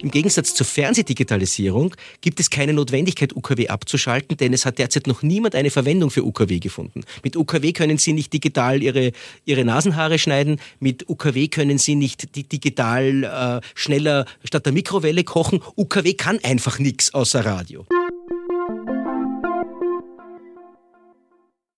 Im Gegensatz zur Fernsehdigitalisierung gibt es keine Notwendigkeit, UKW abzuschalten, denn es hat derzeit noch niemand eine Verwendung für UKW gefunden. Mit UKW können Sie nicht digital Ihre, Ihre Nasenhaare schneiden, mit UKW können Sie nicht digital äh, schneller statt der Mikrowelle kochen. UKW kann einfach nichts außer Radio.